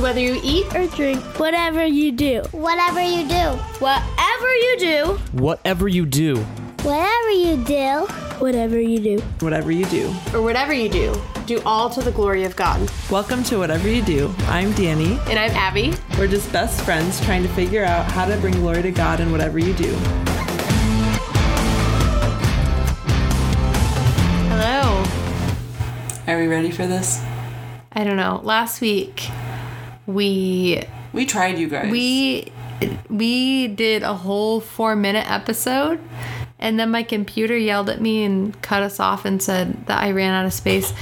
So whether you eat or drink, Whatever you do, Whatever you do, whatever you do, Whatever you do, whatever you do, whatever you do. Whatever you do. or whatever you do, do all to the glory of God. Welcome to Whatever You Do. I'm Danny. And I'm Abby. We're just best friends trying to figure out how to bring glory to God in whatever you do. Hello. Are we ready for this? I don't know. Last week we We tried, you guys. we we did a whole 4 minute episode and then my computer yelled at me and cut us off and said that I ran out of space.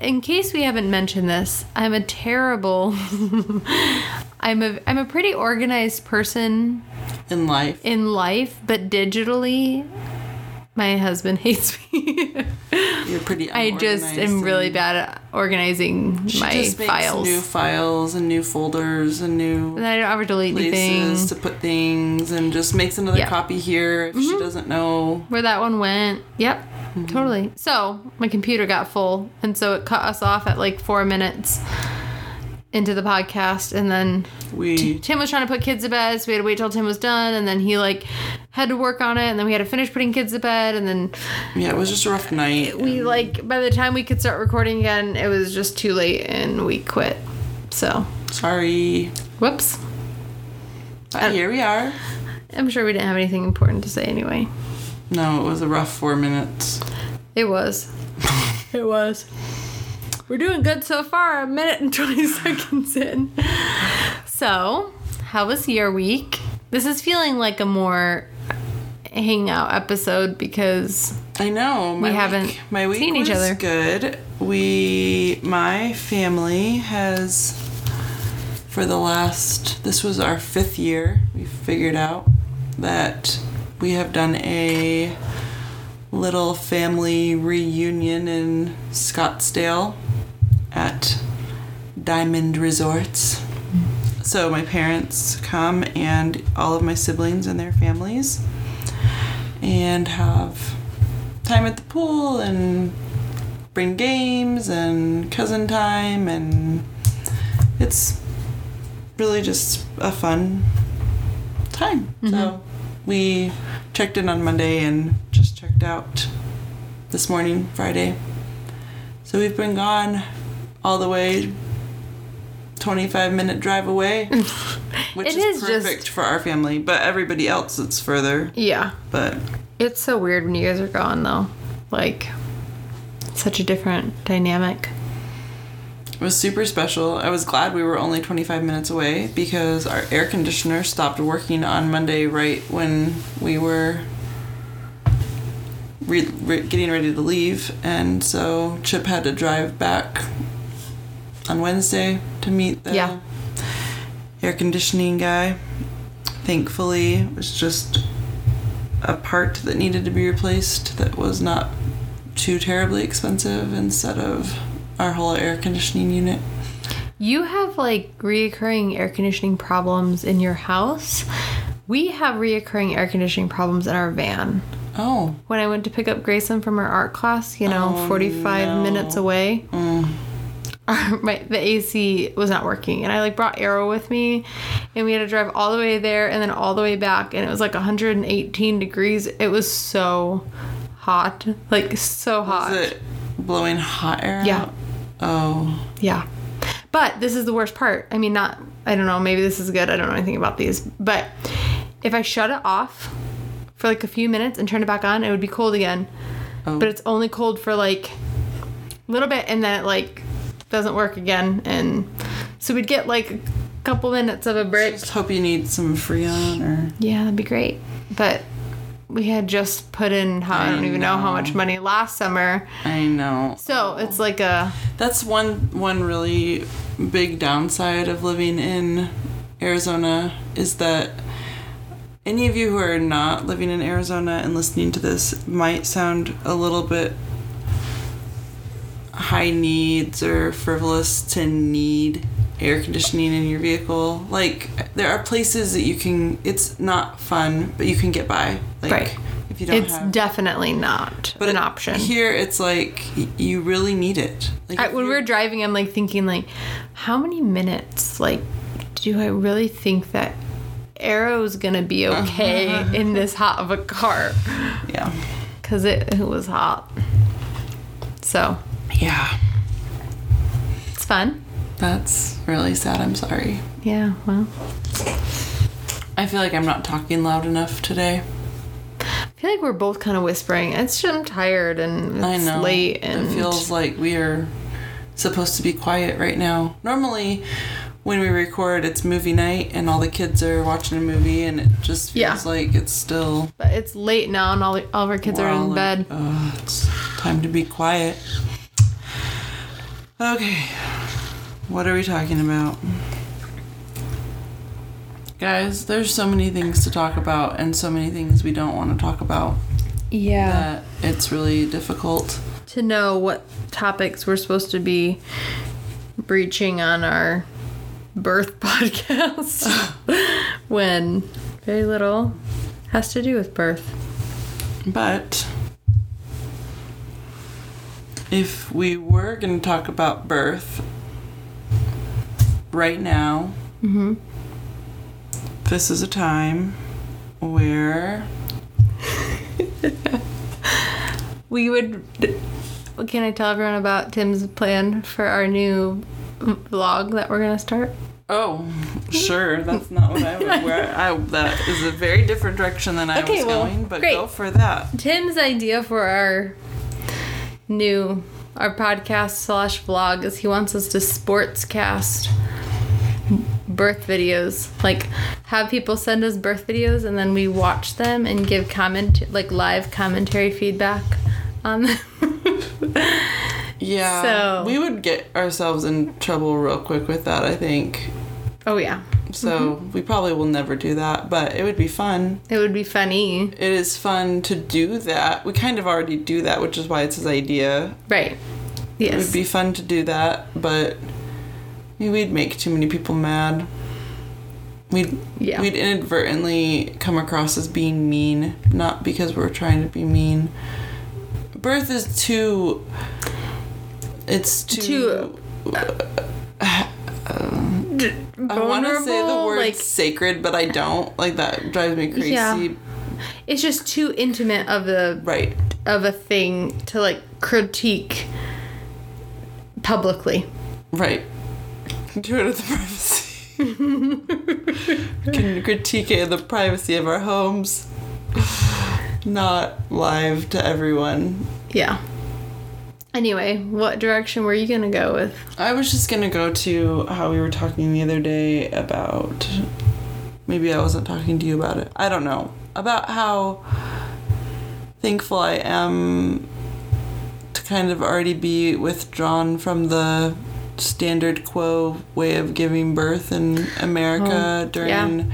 In case we haven't mentioned this, I'm a terrible I'm a I'm a pretty organized person in life. in life, but digitally my husband hates me. You're pretty. I just am really bad at organizing she my just makes files. New files and new folders and new and I don't ever delete places anything. to put things, and just makes another Yeah. Mm-hmm. copy here if she doesn't know. Where that one went. Yep. Mm-hmm. Totally. So my computer got full and so it cut us off at like four minutes into the podcast and then We Tim was trying to put kids to bed, so we had to wait till Tim was done and then he like had to work on it and then we had to finish putting kids to bed and then yeah, it was just a rough night. we like by the time we could start recording again, it was just too late and we quit. So Sorry, whoops. but here we are. I'm sure we didn't have anything important to say anyway. No, it was a rough four minutes. It was. it was. We're doing good so far, a minute and 20 seconds in. So, how was your week? This is feeling like a more hangout episode because I know. My haven't week, my week seen each other. good. We, my family has, for the last, this was our fifth year. We figured out that we have done a little family reunion in Scottsdale at Diamond Resorts. So my parents come and all of my siblings and their families and have time at the pool and bring games and cousin time and it's really just a fun time. So mm-hmm. we checked in on Monday and just checked out this morning, Friday. So we've been gone all the way 25 minute drive away. Which is, is just- perfect for our family, but everybody else it's further. yeah, But it's so weird when you guys are gone though. Like such a different dynamic. It was super special. I was glad we were only 25 minutes away because our air conditioner stopped working on Monday right when we were re- re- getting ready to leave. And so Chip had to drive back on Wednesday to meet the Yeah. air conditioning guy. Thankfully, it was just a part that needed to be replaced that was not too terribly expensive instead of our whole air conditioning unit. You have like reoccurring air conditioning problems in your house. We have reoccurring air conditioning problems in our van. Oh, When I went to pick up Grayson from her art class, you know, Oh, 45 no. minutes away, our, my, the AC was not working. And I like brought Arrow with me and we had to drive all the way there and then all the way back. And it was like 118 degrees. It was so hot. Like so hot. is it blowing hot air Yeah. out? Oh, Yeah. But this is the worst part. I mean, not, I don't know, maybe this is good. I don't know anything about these. But if I shut it off for like a few minutes and turn it back on, it would be cold again. Oh. But it's only cold for like a little bit and then it like doesn't work again. And so we'd get like a couple minutes of a break. just hope you need some Freon or. Yeah, that'd be great. But we had just put in how I, I don't even know how much money last summer. I know. So it's like a That's one one really big downside of living in Arizona is that any of you who are not living in Arizona and listening to this might sound a little bit high needs or frivolous to need air conditioning in your vehicle. Like there are places that you can it's not fun, but you can get by. Like Right. if you don't It's have. definitely not but an it- option. Here, it's like you really need it. Like I, when we you're- driving, I'm like thinking, like, how many minutes, like, do I really think that Arrow's gonna be uh-huh. okay in this hot of a car? yeah, Because it, it was hot. So, yeah, it's fun. that's really sad. I'm sorry. Yeah, well, I feel like I'm not talking loud enough today. I feel like we're both kind of whispering. It's just, I'm tired and it's I know. late and it feels like we are supposed to be quiet right now. Normally, when we record, it's movie night and all the kids are watching a movie, and it just feels Yeah. like it's still. but it's late now and all, all of our kids are in like, bed. "Ugh, it's time to be quiet. Okay, what are we talking about? Guys, there's so many things to talk about and so many things we don't want to talk about Yeah. that it's really difficult. to know what topics we're supposed to be breaching on our birth podcast when very little has to do with birth. But if we were going to talk about birth right now, mm-hmm. this is a time where We would. Can I tell everyone about Tim's plan for our new vlog that we're gonna start? oh sure that's not what I would where I that is a very different direction than I Okay, was well, going but great. go for that Tim's idea for our new our podcast slash vlog is he wants us to sportscast birth videos. Like have people send us birth videos and then we watch them and give comment like live commentary feedback on them. Yeah So- we would get ourselves in trouble real quick with that I think. Oh yeah so Mm-hmm. we probably will never do that but it would be fun it would be funny it is fun to do that. We kind of already do that, which is why it's his idea. right Yes. It would be fun to do that, but we'd make too many people mad. We'd Yeah. we'd inadvertently come across as being mean, not because we're trying to be mean. Birth is too. It's too. Too- I want to say the word like sacred, but I don't. Like that drives me crazy. Yeah. it's just too intimate of a Right. of a thing to like critique publicly. Right. Do it at the privacy. Can critique it in the privacy of our homes. Not live to everyone. Yeah. Anyway, what direction were you gonna go with? I was just gonna go to how we were talking the other day about. Maybe I wasn't talking to you about it. I don't know. About how thankful I am to kind of already be withdrawn from the standard quo way of giving birth in America Oh, during yeah.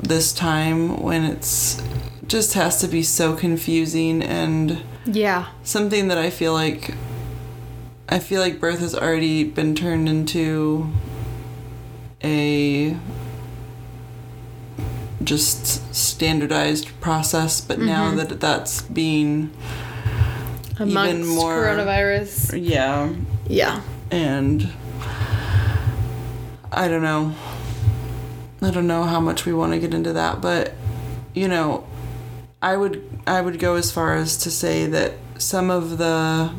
this time when it's just has to be so confusing and Yeah. something that I feel like I feel like birth has already been turned into a just standardized process but now Mm-hmm. that that's being Amongst more- coronavirus. yeah Yeah. and I don't know. I don't know how much we want to get into that, but you know, I would I would go as far as to say that some of the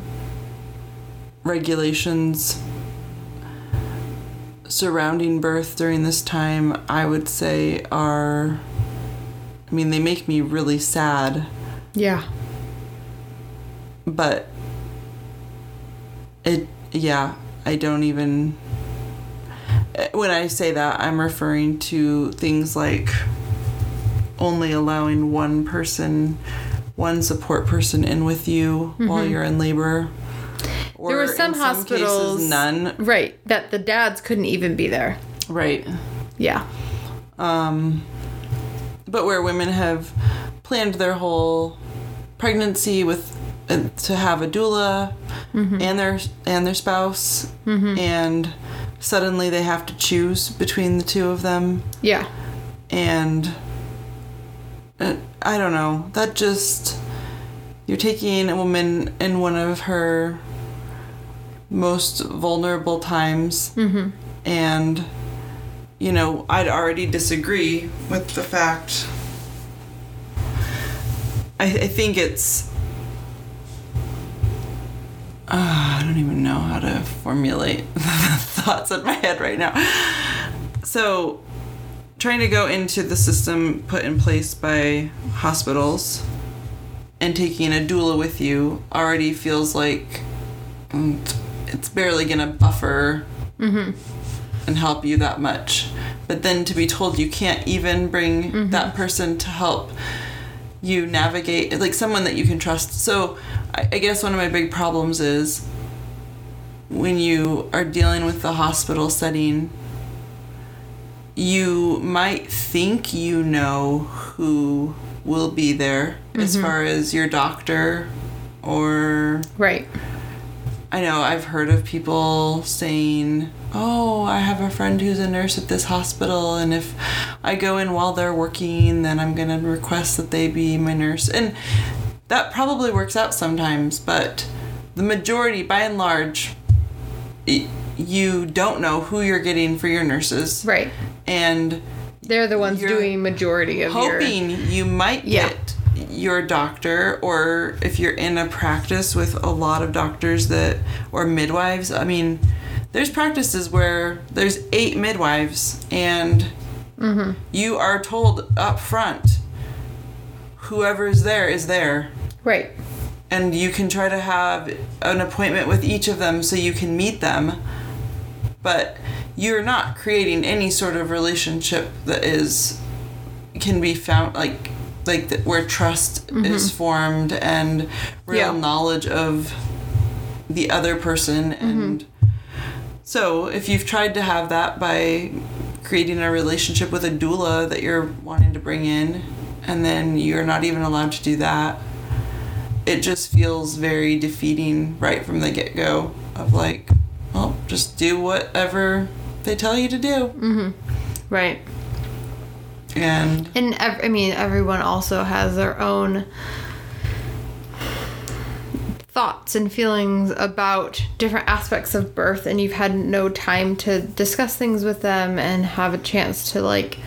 regulations surrounding birth during this time, I would say are I mean, they make me really sad Yeah. but it yeah i don't even when i say that i'm referring to things like only allowing one person one support person in with you while you're in labor or There were some in hospitals cases, none Right. That the dads couldn't even be there. right Yeah. um, but where women have planned their whole pregnancy with uh, to have a doula and their and their spouse and suddenly they have to choose between the two of them Yeah. and I don't know. That just you're taking a woman in one of her most vulnerable times, and you know I'd already disagree with the fact. I, I think it's. Uh, I don't even know how to formulate the thoughts in my head right now. So, trying to go into the system put in place by hospitals and taking a doula with you already feels like mm, it's barely gonna buffer and help you that much. But then to be told you can't even bring that person to help you navigate, like someone that you can trust. So I, I guess one of my big problems is when you are dealing with the hospital setting, you might think you know who will be there as mm-hmm. far as your doctor or Right. I know I've heard of people saying, "Oh, I have a friend who's a nurse at this hospital and if I go in while they're working, then I'm going to request that they be my nurse." And that probably works out sometimes, but the majority by and large y- you don't know who you're getting for your nurses. Right. And They're the ones doing majority of your. hoping you might Yeah. get your doctor or if you're in a practice with a lot of doctors that or midwives i mean there's practices where there's eight midwives and Mm-hmm. you are told up front whoever's there is there Right. and you can try to have an appointment with each of them so you can meet them but you're not creating any sort of relationship that is can be found like like that where trust mm-hmm. is formed and real Yeah. knowledge of the other person mm-hmm. and so if you've tried to have that by creating a relationship with a doula that you're wanting to bring in and then you're not even allowed to do that it just feels very defeating right from the get-go of like well just do whatever they tell you to do mm-hmm. Right. and And ev- I mean, everyone also has their own thoughts and feelings about different aspects of birth, and you've had no time to discuss things with them and have a chance to like,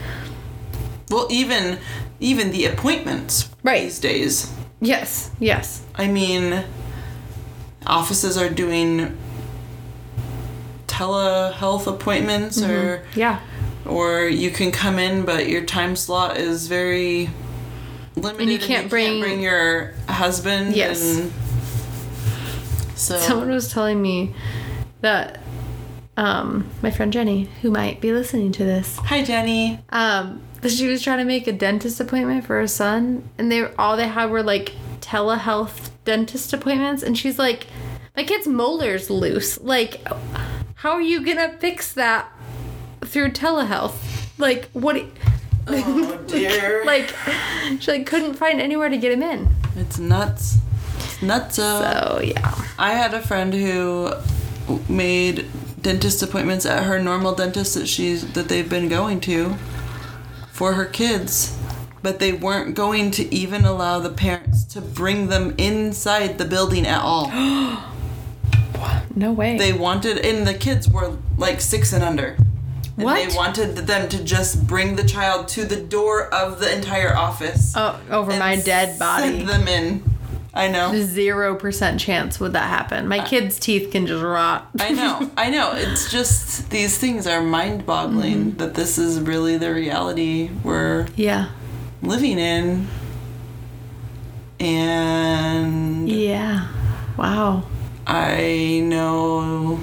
well even even the appointments Right. these days yes, yes, i mean offices are doing telehealth appointments or yeah, or you can come in but your time slot is very limited And you can't bring- bring your husband Yes. and so Someone was telling me that um, my friend Jenny, who might be listening to this, hi jenny um, she was trying to make a dentist appointment for her son, and they all they had were like telehealth dentist appointments, and she's like, "My kid's molars loose. Like, how are you gonna fix that through telehealth? Like, what?" oh dear like, she like couldn't find anywhere to get him in. it's nuts it's nuts uh, So yeah, I had a friend who made dentist appointments at her normal dentist that she's that they've been going to for her kids, but they weren't going to even allow the parents to bring them inside the building at all. no way. they wanted and the kids were like 6 and under. And What? they wanted them to just bring the child to the door of the entire office. oh, over my dead body. Send them in. I know. Zero percent chance would that happen. My kid's teeth can just rot. I know, I know. It's just these things are mind boggling mm-hmm. that this is really the reality we're Yeah. living in. And Yeah. Wow. I know,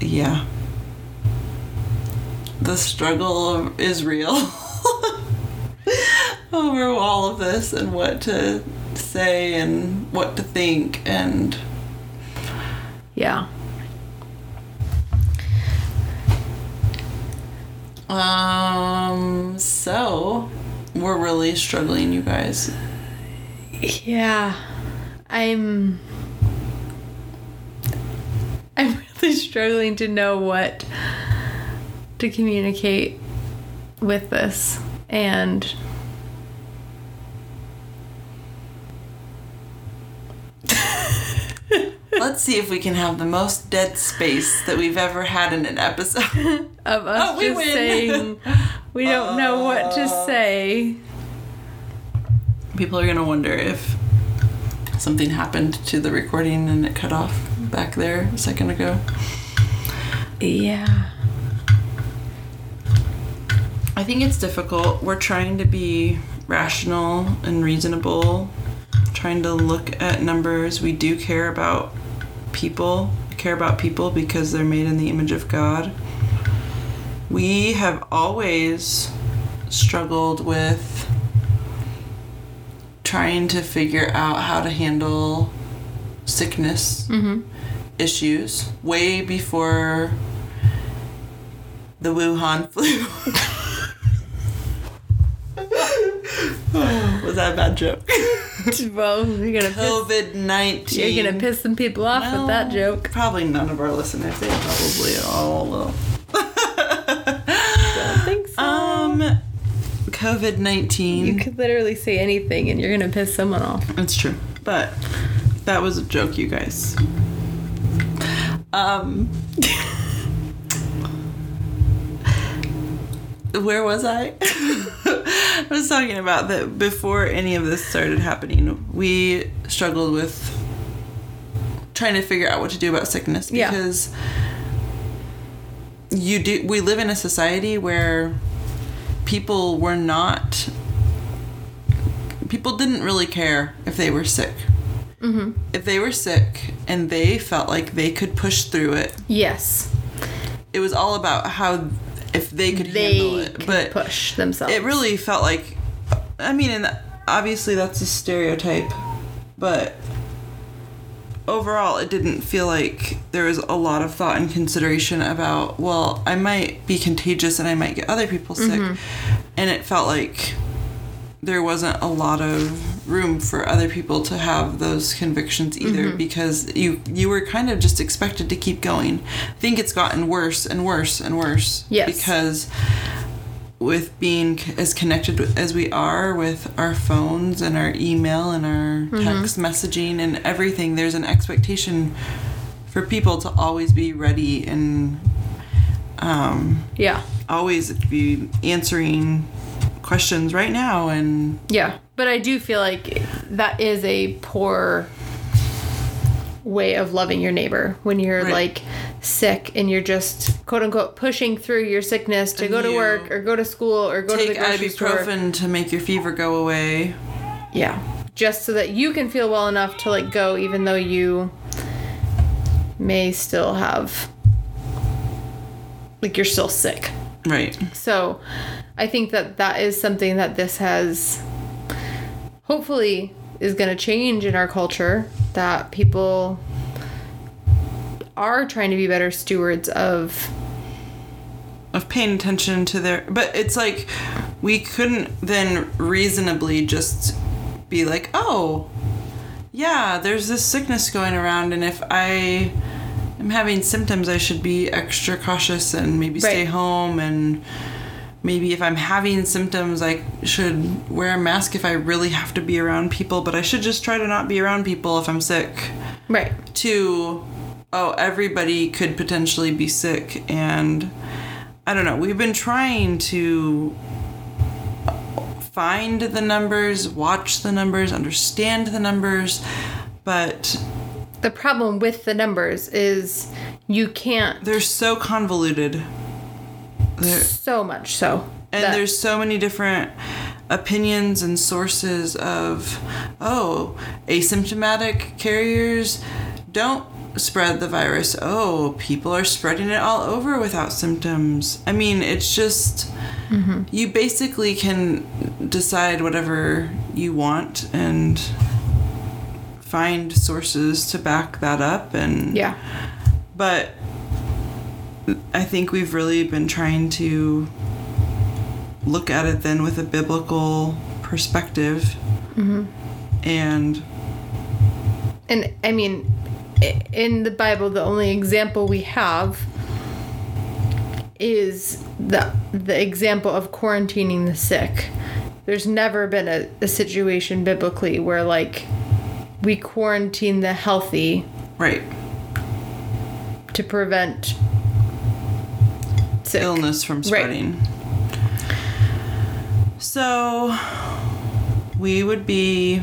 yeah. The struggle is real over all of this and what to say and what to think and Yeah. Um, so we're really struggling, you guys. Yeah. I'm I'm really struggling to know what to communicate with this. And Let's see if we can have the most dead space that we've ever had in an episode. of us oh, just saying we don't uh, know what to uh. say. People are gonna wonder if something happened to the recording and it cut off back there a second ago. Yeah. I think it's difficult. We're trying to be rational and reasonable, trying to look at numbers. We do care about people, We care about people because they're made in the image of God. We have always struggled with trying to figure out how to handle sickness issues way before the Wuhan flu. Was that a bad joke? Well, you're gonna piss, COVID 19. you're gonna piss some people off with that joke. Probably none of our listeners. They probably all will. I think so. Um, COVID 19. you could literally say anything and you're gonna piss someone off. That's true. But that was a joke, you guys. Um, where was I? I was talking about that before any of this started happening, we struggled with trying to figure out what to do about sickness Yeah. because you do we live in a society where people were not people didn't really care if they were sick. Mm-hmm. If they were sick and they felt like they could push through it, Yes. it was all about how if they could handle it. But push themselves. it really felt like, I mean, and obviously that's a stereotype, but overall, it didn't feel like there was a lot of thought and consideration about, well, I might be contagious and I might get other people sick. And it felt like there wasn't a lot of room for other people to have those convictions either because you you were kind of just expected to keep going. I think it's gotten worse and worse and worse Yes. because with being as connected as we are with our phones and our email and our text messaging and everything, there's an expectation for people to always be ready and um, Yeah. always be answering questions right now. And Yeah. But I do feel like that is a poor way of loving your neighbor when you're Right. like sick and you're just quote unquote pushing through your sickness to And go to work or go to school or go to the grocery store. ibuprofen to make your fever go away. Yeah. Just so that you can feel well enough to like go even though you may still have like you're still sick. Right. So I think that that is something that this has hopefully is going to change in our culture that people are trying to be better stewards of of paying attention to their but it's like we couldn't then reasonably just be like oh yeah there's this sickness going around and if i am having symptoms i should be extra cautious and maybe stay home and maybe if i'm having symptoms i should wear a mask if i really have to be around people but i should just try to not be around people if i'm sick. Right. to oh everybody could potentially be sick and i don't know. We've been trying to find the numbers watch the numbers understand the numbers but The problem with the numbers is you can't they're so convoluted they're, so much so. and that- there's so many different opinions and sources of oh asymptomatic carriers don't spread the virus oh people are spreading it all over without symptoms i mean it's just mm-hmm. you basically can decide whatever you want and find sources to back that up and yeah. but I think we've really been trying to look at it then with a biblical perspective. Mm-hmm. And And I mean, in the Bible, the only example we have is the the example of quarantining the sick. There's never been a, a situation biblically where like we quarantine the healthy Right. to prevent sick. illness from spreading. So we would be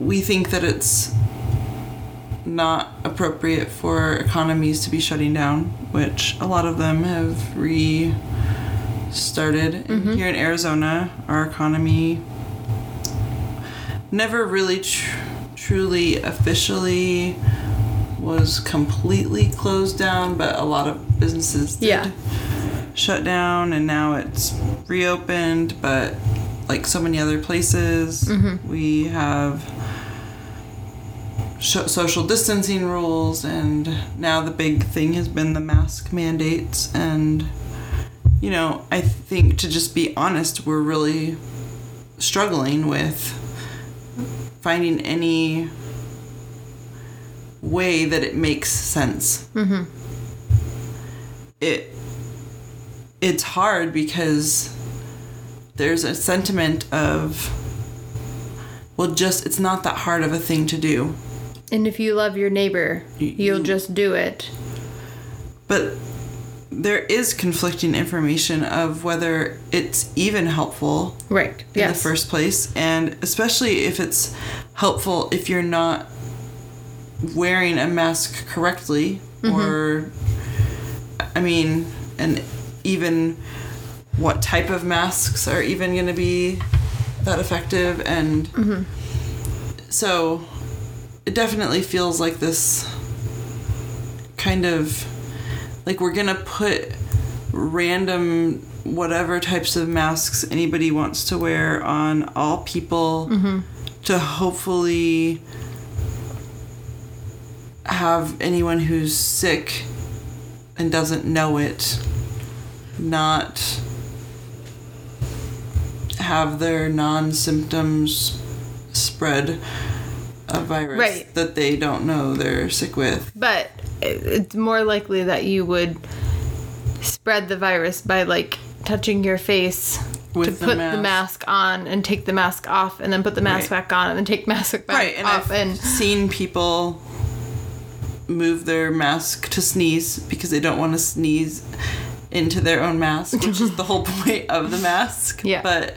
we think that it's not appropriate for economies to be shutting down, which a lot of them have restarted. And Here in Arizona, our economy never really tr- truly officially was completely closed down, but a lot of businesses did Yeah. shut down, and now it's reopened. But like so many other places, mm-hmm. we have sh- social distancing rules, and now the big thing has been the mask mandates. And you know, I think to just be honest, we're really struggling with finding any way that it makes sense. Mm-hmm. It it's hard because there's a sentiment of well just it's not that hard of a thing to do. And if you love your neighbor, you'll just do it. But there is conflicting information of whether it's even helpful Right. in yes. the first place and especially if it's helpful if you're not wearing a mask correctly Mm-hmm. or i mean and even what type of masks are even going to be that effective and Mm-hmm. so it definitely feels like this kind of like we're gonna put random whatever types of masks anybody wants to wear on all people to hopefully have anyone who's sick and doesn't know it not have their non-symptoms spread a virus Right. that they don't know they're sick with But it's more likely that you would spread the virus by like touching your face With to the put mask. the mask on and take the mask off and then put the mask Right. back on and then take mask back right and off i've and seen people move their mask to sneeze because they don't want to sneeze into their own mask which is the whole point of the mask Yeah. but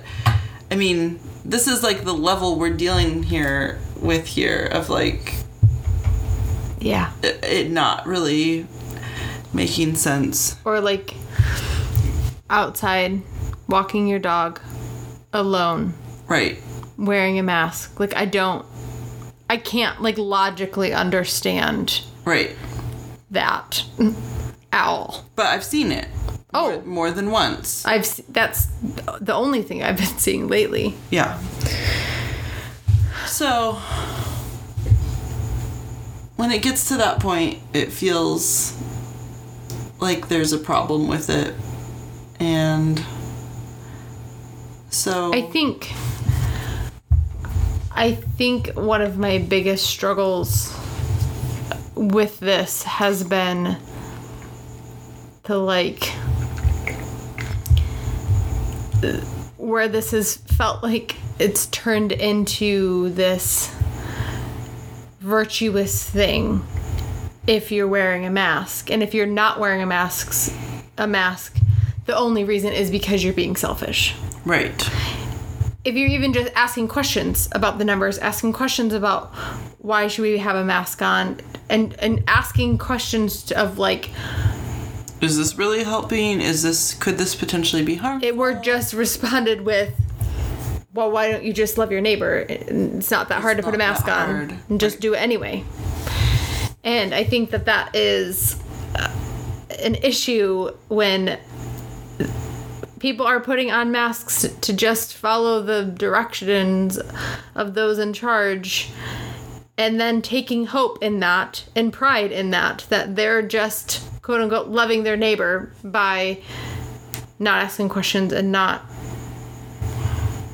i mean this is like the level we're dealing here with here of like yeah. it, it not really making sense Or like outside walking your dog alone right wearing a mask. Like I don't I can't like logically understand right that owl. but i've seen it Oh. more, more than once I've that's the only thing I've been seeing lately. Yeah. So, when it gets to that point, it feels like there's a problem with it. And so, I think I think one of my biggest struggles with this has been the like where this has felt like it's turned into this virtuous thing if you're wearing a mask and if you're not wearing a mask a mask the only reason is because you're being selfish right. if you're even just asking questions about the numbers, asking questions about why should we have a mask on, and and asking questions of like, Is this really helping? Is this, could this potentially be harmful? it were just responded with, well, why don't you just love your neighbor? It's not that hard to put a mask on, hard. and just do it anyway. And I think that that is uh, an issue when people are putting on masks to just follow the directions of those in charge and then taking hope in that and pride in that that they're just quote unquote loving their neighbor by not asking questions and not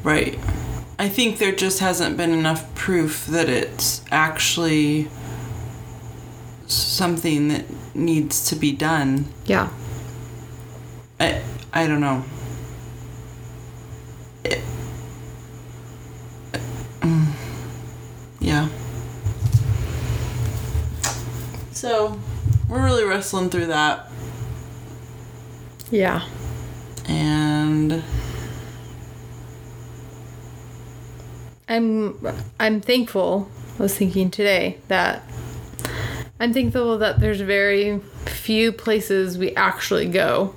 Right. I think there just hasn't been enough proof that it's actually something that needs to be done. yeah I I don't know. It- mm, yeah. So we're really wrestling through that. Yeah. And I'm I'm thankful. I was thinking today that I'm thankful that there's very few places we actually go.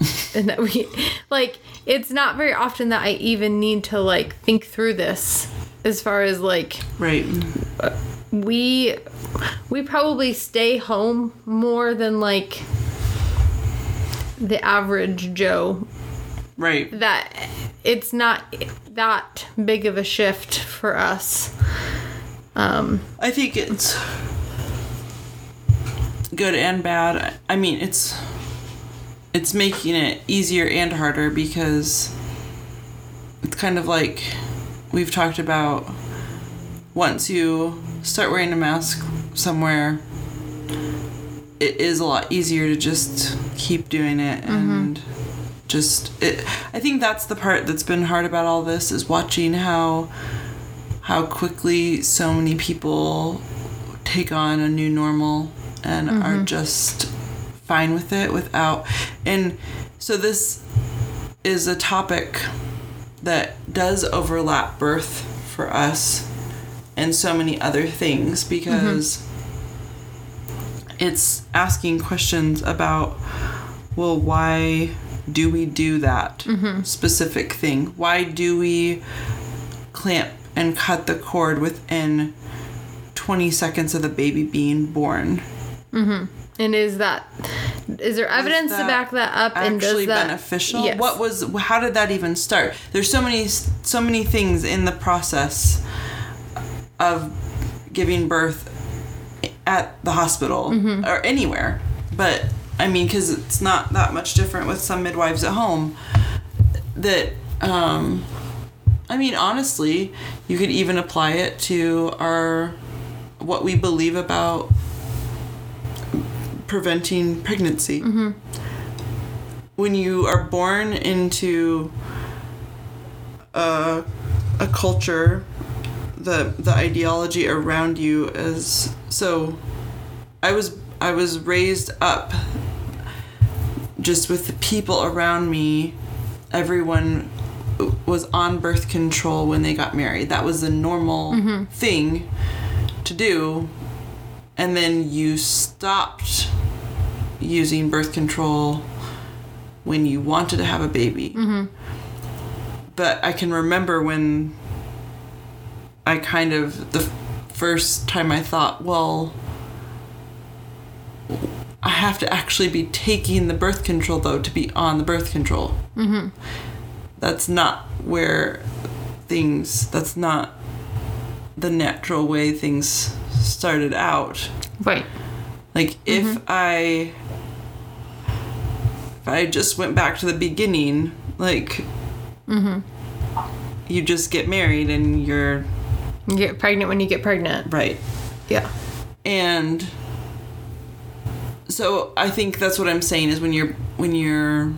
and that we like it's not very often that I even need to like think through this as far as like right. we we probably stay home more than like the average Joe Right. that it's not that big of a shift for us. Um, I think it's good and bad. I mean, it's it's making it easier and harder because it's kind of like we've talked about once you start wearing a mask somewhere it is a lot easier to just keep doing it mm-hmm. and just it I think that's the part that's been hard about all this is watching how how quickly so many people take on a new normal and are mm-hmm. just fine with it without and so this is a topic that does overlap birth for us and so many other things mm-hmm. because it's asking questions about well why do we do that mm-hmm. specific thing? Why do we clamp and cut the cord within 20 seconds of the baby being born? Mm-hmm. And is that is there evidence to back that up? And does actually that beneficial? Yes. what was how did that even start? There's so many so many things in the process of giving birth at the hospital Mm-hmm. or anywhere. But i mean because it's not that much different with some midwives at home that um i mean honestly you could even apply it to our what we believe about preventing pregnancy. When you are born into a, a culture the the ideology around you is so I was I was raised up just with the people around me. Everyone was on birth control when they got married. That was the normal mm-hmm. thing to do. And then you stopped using birth control when you wanted to have a baby. Mm-hmm. But I can remember when I kind of, the first time I thought, well, I have to actually be taking the birth control though to be on the birth control. Mm-hmm. That's not where things, that's not the natural way things started out. right? Like if I if I just went back to the beginning, like mm-hmm. you just get married and you're You get pregnant when you get pregnant. right. Yeah. And so I think that's what I'm saying is when you're when you're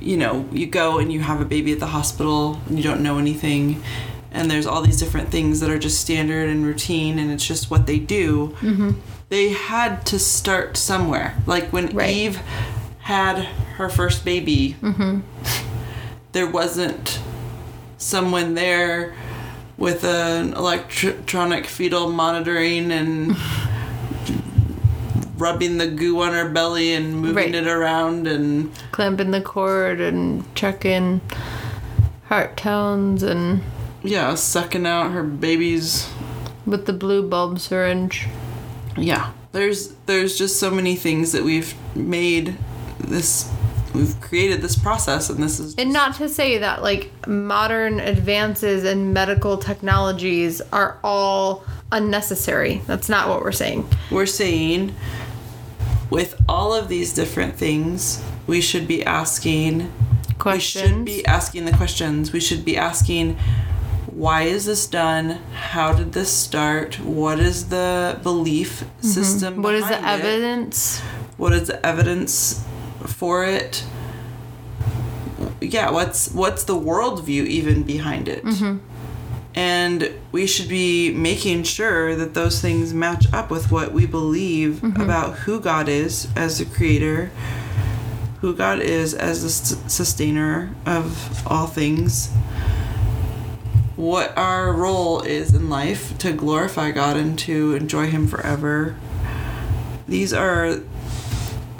you know, you go and you have a baby at the hospital and you don't know anything and there's all these different things that are just standard and routine and it's just what they do. Mm-hmm. They had to start somewhere. Like when Right. Eve had her first baby, there wasn't someone there with an electronic fetal monitoring and rubbing the goo on her belly and moving Right. it around and Clamping the cord and checking heart tones and yeah, sucking out her baby's with the blue bulb syringe. yeah. There's there's just so many things that we've made this we've created this process and this is And not to say that like modern advances in medical technologies are all unnecessary. That's not what we're saying. we're saying with all of these different things, we should be asking questions. We should be asking the questions. We should be asking why is this done? How did this start? What is the belief system? Mm-hmm. What is the it? evidence? What is the evidence for it? Yeah, what's what's the worldview even behind it? Mm-hmm. And we should be making sure that those things match up with what we believe about who God is as the creator, who God is as the s- sustainer of all things, what our role is in life to glorify God and to enjoy Him forever. These are,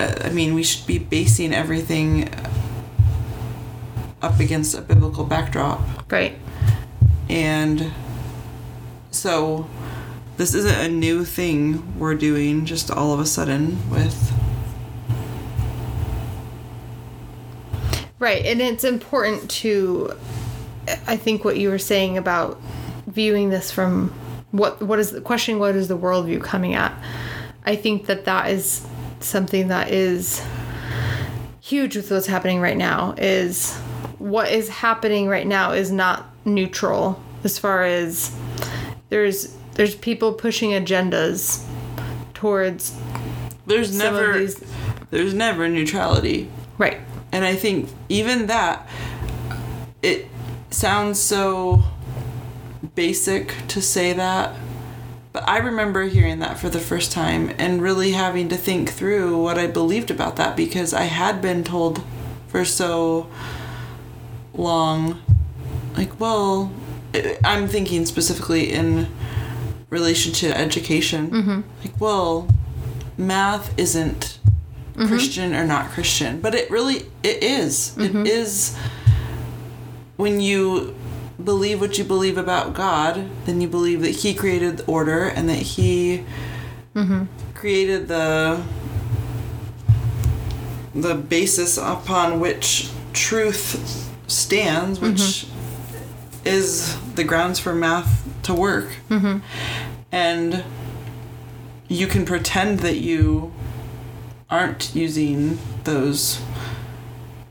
I mean, we should be basing everything up against a biblical backdrop. Right. And so this isn't a new thing we're doing just all of a sudden with Right, and it's important to I think what you were saying about viewing this from what what is the question what is the worldview coming at? I think that that is something that is huge with what's happening right now is what is happening right now is not neutral as far as there's there's people pushing agendas towards there's never there's never neutrality. right And I think even that it sounds so basic to say that. But I remember hearing that for the first time and really having to think through what I believed about that because I had been told for so long like well I'm thinking specifically in relation to education. Mm-hmm. Like well math isn't mm-hmm. Christian or not Christian, but it really it is. It mm-hmm. is when you believe what you believe about God, then you believe that He created the order and that He mm-hmm. created the the basis upon which truth stands, mm-hmm. which is the grounds for math to work. Mm-hmm. And you can pretend that you aren't using those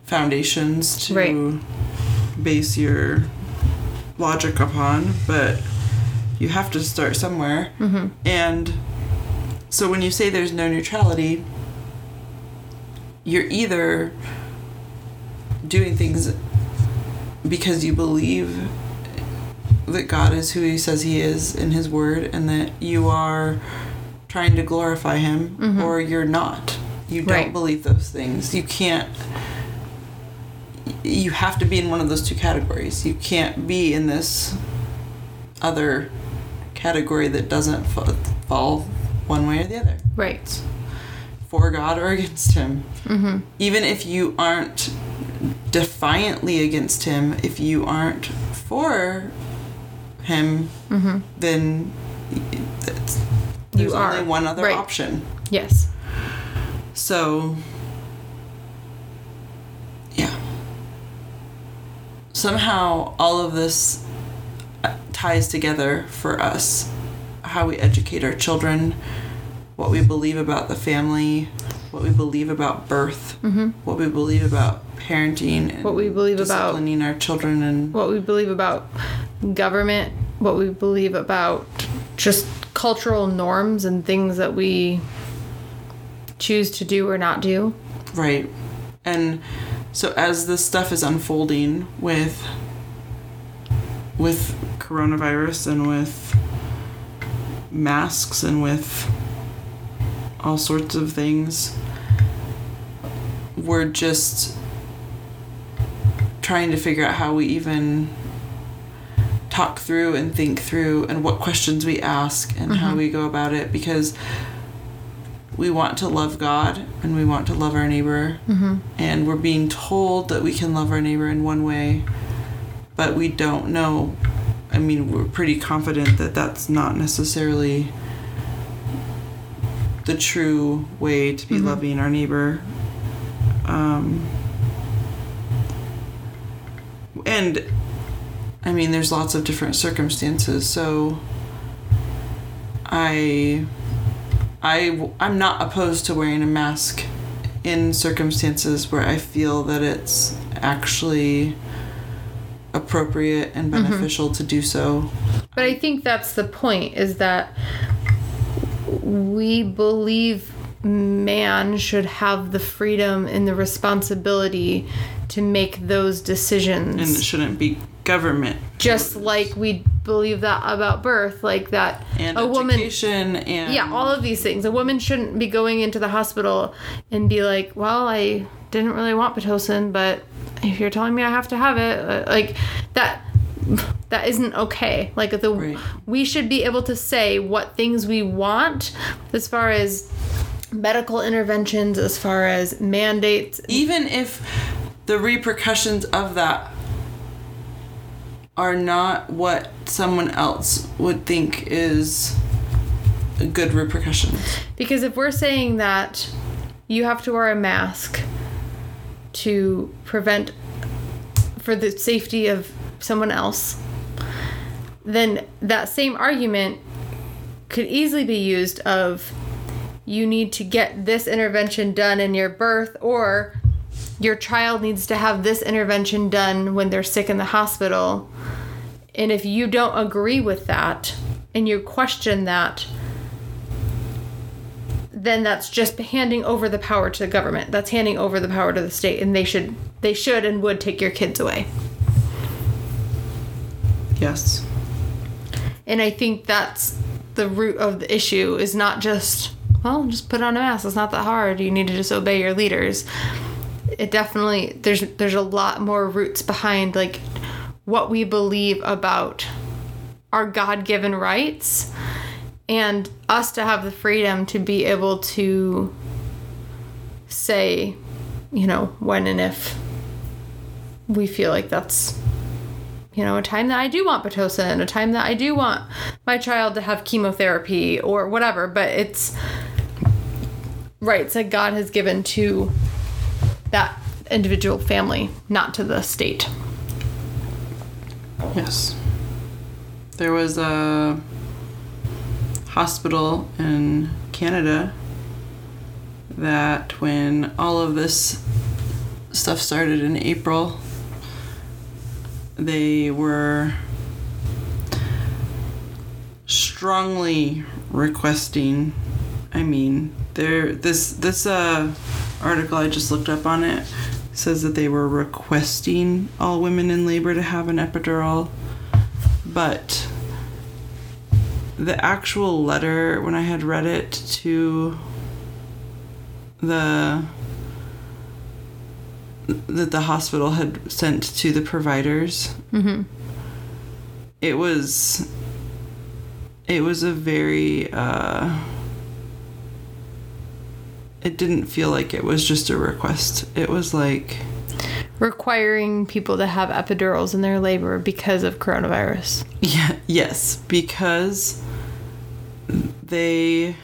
foundations to Right. base your logic upon, but you have to start somewhere. Mm-hmm. And so when you say there's no neutrality, you're either doing things because you believe that God is who He says He is in His Word and that you are trying to glorify Him, mm-hmm. or you're not. You don't Right. believe those things. You can't. You have to be in one of those two categories. You can't be in this other category that doesn't fa- fall one way or the other right for God or against Him. Mm-hmm. Even if you aren't defiantly against Him, if you aren't for Him, then that's, there's You are, only one other right. option. yes So, Somehow, all of this uh, ties together for us how we educate our children, what we believe about the family, what we believe about birth, what we believe about parenting, and What we believe about- disciplining our children, and what we believe about government, what we believe about just cultural norms and things that we choose to do or not do. Right. And so as this stuff is unfolding with with coronavirus and with masks and with all sorts of things we're just trying to figure out how we even talk through and think through and what questions we ask and how mm-hmm. we go about it because we want to love God and we want to love our neighbor. And we're being told that we can love our neighbor in one way, but we don't know. I mean, we're pretty confident that that's not necessarily the true way to be loving our neighbor. Um, and I mean, there's lots of different circumstances, so I I I'm not opposed to wearing a mask in circumstances where I feel that it's actually appropriate and mm-hmm. beneficial to do so. But I think that's the point is that we believe man should have the freedom and the responsibility to make those decisions. And it shouldn't be government. just like we believe that about birth, like that and a woman and yeah, all of these things. A woman shouldn't be going into the hospital and be like, "Well, I didn't really want pitocin, but if you're telling me I have to have it, uh, like that that isn't okay. Like the Right. we should be able to say what things we want as far as medical interventions, as far as mandates. even if the repercussions of that are not what someone else would think is a good repercussions. Because if we're saying that you have to wear a mask to prevent for the safety of someone else, then that same argument could easily be used of you need to get this intervention done in your birth or your child needs to have this intervention done when they're sick in the hospital. And if you don't agree with that and you question that, then that's just handing over the power to the government. That's handing over the power to the state and they should they should and would take your kids away. Yes. And I think that's the root of the issue is not just, well, just put on a mask. It's not that hard. You need to just obey your leaders. It definitely there's there's a lot more roots behind like what we believe about our God-given rights and us to have the freedom to be able to say, you know, when and if we feel like that's you know, a time that I do want Pitocin, a time that I do want my child to have chemotherapy or whatever, but it's rights that God has given to that individual family, not to the state. Yes. There was a hospital in Canada that when all of this stuff started in April, they were strongly requesting I mean, there this this uh article I just looked up on it says that they were requesting all women in labor to have an epidural, but the actual letter when I had read it to the that the hospital had sent to the providers, Mm-hmm. it was it was a very uh it didn't feel like it was just a request. It was like Requiring people to have epidurals in their labor because of coronavirus. Yeah, yes, because they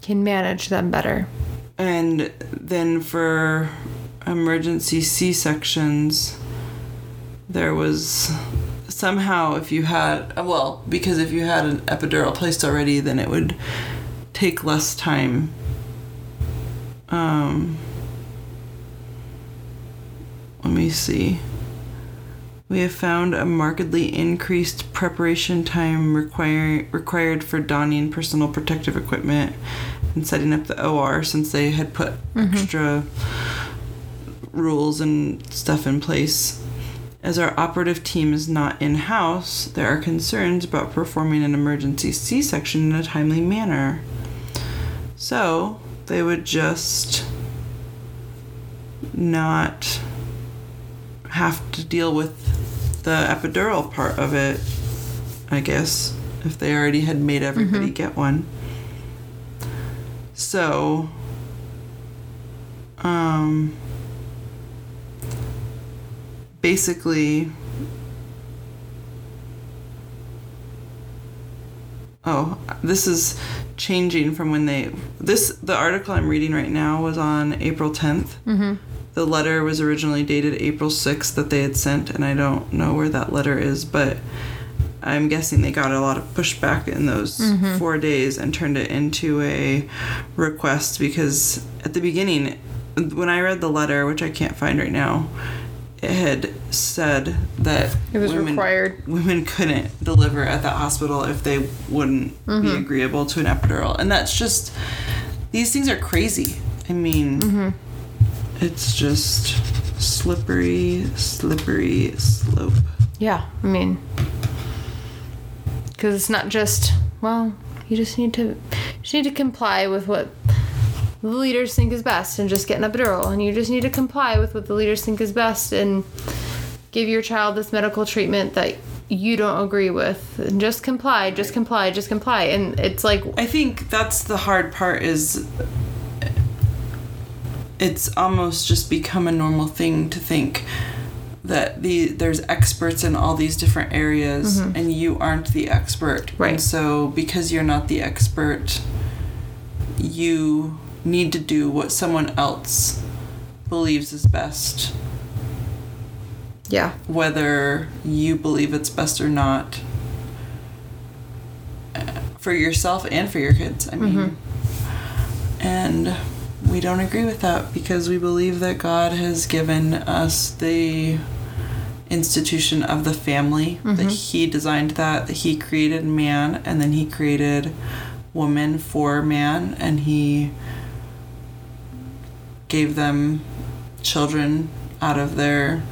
Can manage them better. and then for emergency C-sections there was somehow if you had well, because if you had an epidural placed already then it would take less time um let me see We have found a markedly increased preparation time require, required for donning personal protective equipment and setting up the OR since they had put extra rules and stuff in place. As our operative team is not in house, there are concerns about performing an emergency C section in a timely manner. So, they would just not have to deal with the epidural part of it, I guess, if they already had made everybody get one. So, um, basically, oh, this is changing from when they this the article I'm reading right now was on April 10th. Mm-hmm. The letter was originally dated April 6th that they had sent, and I don't know where that letter is, but I'm guessing they got a lot of pushback in those four days and turned it into a request because at the beginning, when I read the letter, which I can't find right now, it had said that It was women, required. women couldn't deliver at that hospital if they wouldn't be mm-hmm. agreeable to an epidural. And that's just, these things are crazy. I mean, mm-hmm. it's just slippery, slippery slope. Yeah, I mean, because it's not just well, you just need to you just need to comply with what the leaders think is best and just get an epidural, and you just need to comply with what the leaders think is best and give your child this medical treatment that you don't agree with and just comply just comply just comply and it's like I think that's the hard part is it's almost just become a normal thing to think that the there's experts in all these different areas and you aren't the expert. Mm-hmm. Right. And so because you're not the expert, you need to do what someone else believes is best, yeah whether you believe it's best or not. uh, For yourself and for your kids. I mean, and we don't agree with that because we believe that God has given us the institution of the family, that He designed that, that He created man, and then He created woman for man, and He gave them children out of their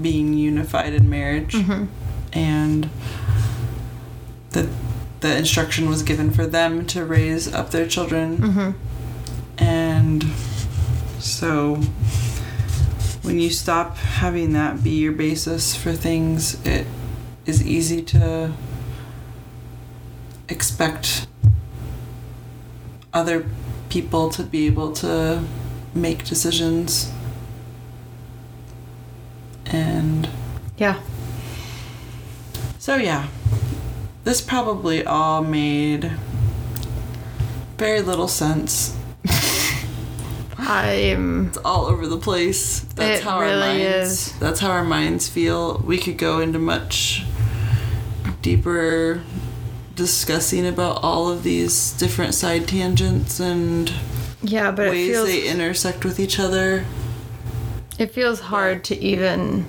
being unified in marriage. Mm-hmm. And the, the instruction was given for them to raise up their children. Mm-hmm. And so when you stop having that be your basis for things, it is easy to expect other people to be able to make decisions. And yeah so, yeah, this probably all made very little sense. i'm It's all over the place. That's It how our really minds. is. That's how our minds feel. We could go into much deeper discussing about all of these different side tangents and yeah but it ways feels they intersect with each other. It feels hard to even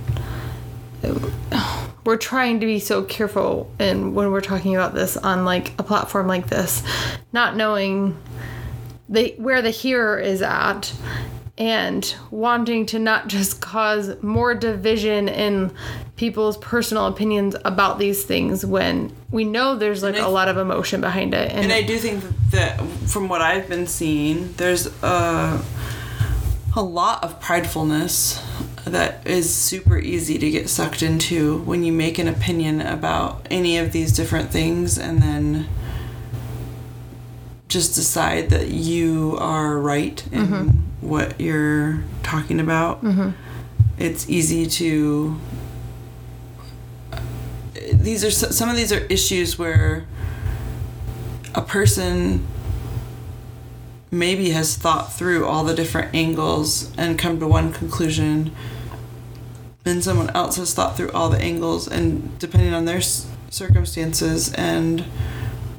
we're trying to be so careful and when we're talking about this on like a platform like this not knowing the where the hearer is at and wanting to not just cause more division in people's personal opinions about these things when we know there's like I a lot of emotion behind it. And, And I do think that from what I've been seeing, there's a, a lot of pridefulness that is super easy to get sucked into when you make an opinion about any of these different things and then just decide that you are right in mm-hmm. what you're talking about. Mm-hmm. It's easy to these are some of these are issues where a person maybe has thought through all the different angles and come to one conclusion. Then someone else has thought through all the angles and depending on their s- circumstances and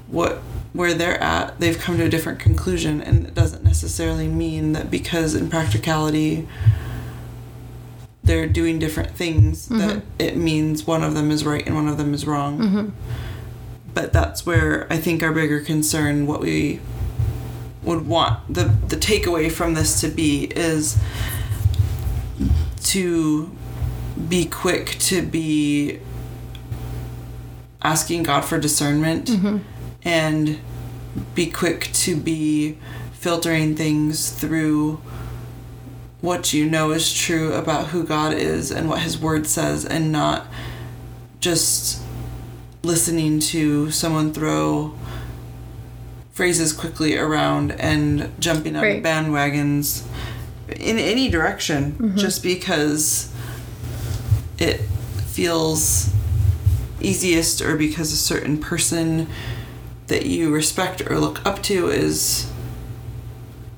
what where they're at they've come to a different conclusion. And it doesn't necessarily mean that because in practicality they're doing different things that mm-hmm. it means one of them is right and one of them is wrong. Mm-hmm. But that's where i think our bigger concern what we would want the the takeaway from this to be is to be quick to be asking God for discernment mm-hmm. and be quick to be filtering things through what you know is true about who God is and what his word says and not just listening to someone throw phrases quickly around and jumping on Right. bandwagons in any direction just because it feels easiest or because a certain person that you respect or look up to is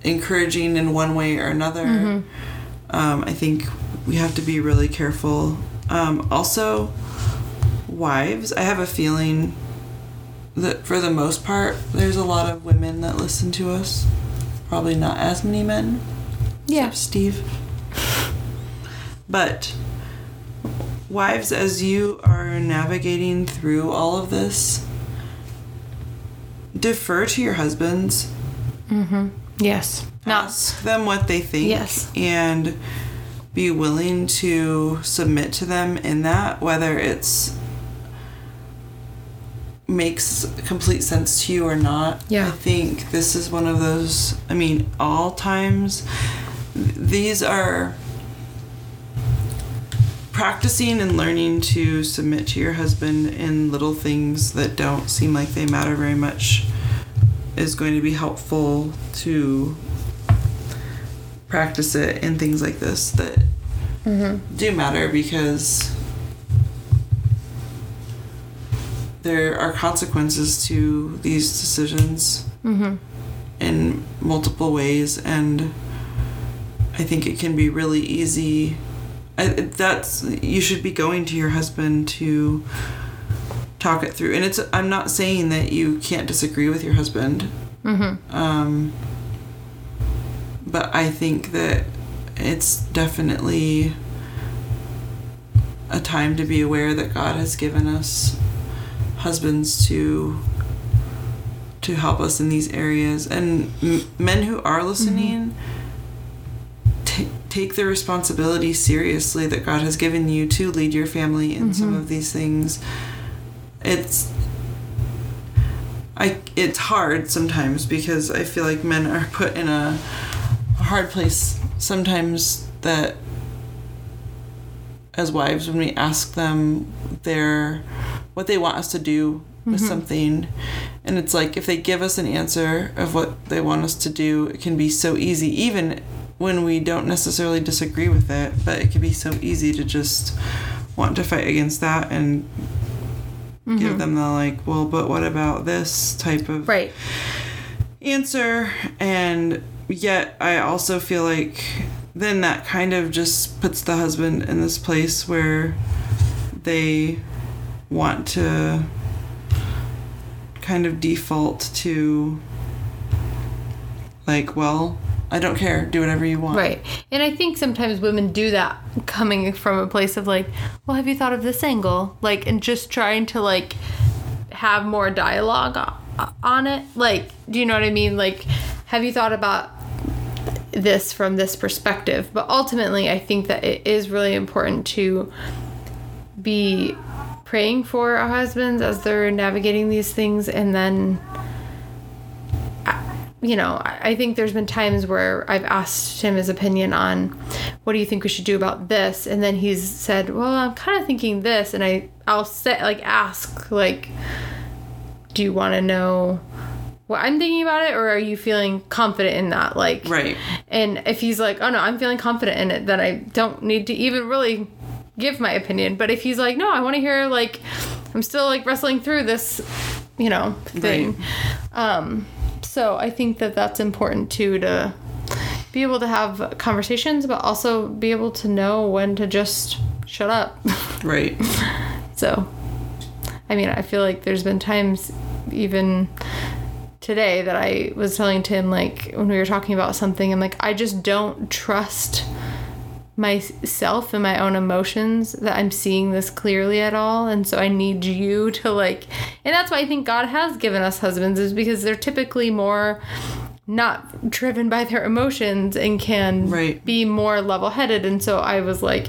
encouraging in one way or another. Um, I think we have to be really careful. Um, also, wives, I have a feeling that for the most part, there's a lot of women that listen to us. Probably not as many men. Yeah. Steve. But wives, as you are navigating through all of this, defer to your husbands. Mm-hmm. Yes Ask them what they think. Yes. And be willing to submit to them in that, whether it's makes complete sense to you or not. Yeah. I think this is one of those, I mean, all times, these are practicing and learning to submit to your husband in little things that don't seem like they matter very much is going to be helpful to practice it in things like this that mm-hmm. do matter because there are consequences to these decisions in multiple ways and i think it can be really easy. I, that's you should be going to your husband to talk it through. And it's i'm not saying that you can't disagree with your husband. Um, but i think that it's definitely a time to be aware that god has given us husbands to to help us in these areas. And m- men who are listening mm-hmm. ta take the responsibility seriously that god has given you to lead your family in some mm-hmm. of these things. It's I it's hard sometimes because I feel like men are put in a hard place sometimes that as wives when we ask them their what they want us to do with mm-hmm. something. And it's like if they give us an answer of what they want us to do it can be so easy even when we don't necessarily disagree with it but it can be so easy to just want to fight against that and give mm-hmm. them the like well but what about this type of Right. answer? And yet i also feel like then that kind of just puts the husband in this place where they want to kind of default to like well i don't care do whatever you want Right. And I think sometimes women do that coming from a place of like, well, have you thought of this angle? Like, and just trying to like have more dialogue on it. Like, do you know what I mean? Like, have you thought about this from this perspective? But ultimately, I think that it is really important to be praying for our husbands as they're navigating these things. And then you know, I think there's been times where I've asked him his opinion on what do you think we should do about this, and then he's said, "Well, I'm kind of thinking this," and I I'll say like ask like, "Do you want to know what I'm thinking about it, or are you feeling confident in that?" Like, right. and if he's like, "Oh no, I'm feeling confident in it," then I don't need to even really give my opinion. But if he's like, "No, I want to hear like I'm still like wrestling through this," you know, thing. Um so I think that that's important too to be able to have conversations but also be able to know when to just shut up. right So, I mean, I feel like there's been times, even today, that I was telling Tim, like, when we were talking about something, I'm like, I just don't trust myself and my own emotions that I'm seeing this clearly at all. And so I need you to, like, and that's why I think God has given us husbands, is because they're typically more not driven by their emotions and can Right. be more level headed. And so I was like,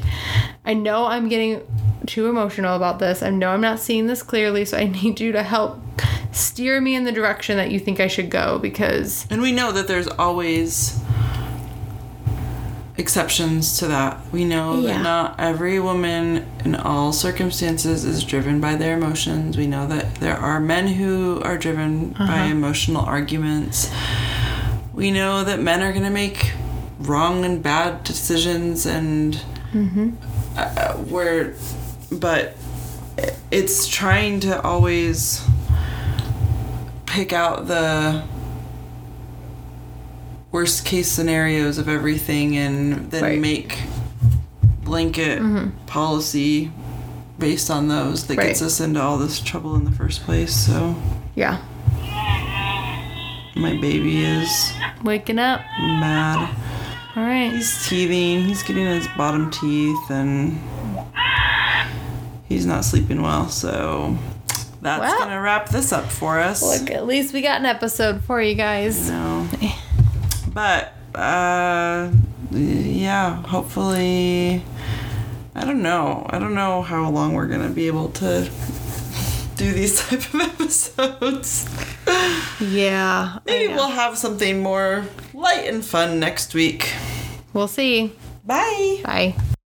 I know I'm getting too emotional about this. I know I'm not seeing this clearly. So I need you to help steer me in the direction that you think I should go because, And we know that there's always exceptions to that. We know Yeah. that not every woman in all circumstances is driven by their emotions. We know that there are men who are driven by emotional arguments. We know that men are going to make wrong and bad decisions and uh, we're but it's trying to always pick out the worst case scenarios of everything and then Right. make blanket mm-hmm. policy based on those that gets us into all this trouble in the first place. So yeah, my baby is waking up. mad. All right. He's teething, he's getting his bottom teeth and he's not sleeping well, so that's Well. gonna wrap this up for us. Look, at least we got an episode for you guys. No. But uh yeah, hopefully I don't know. I don't know how long we're gonna be able to do these type of episodes. Yeah. Maybe we'll have something more light and fun next week. We'll see. Bye. Bye.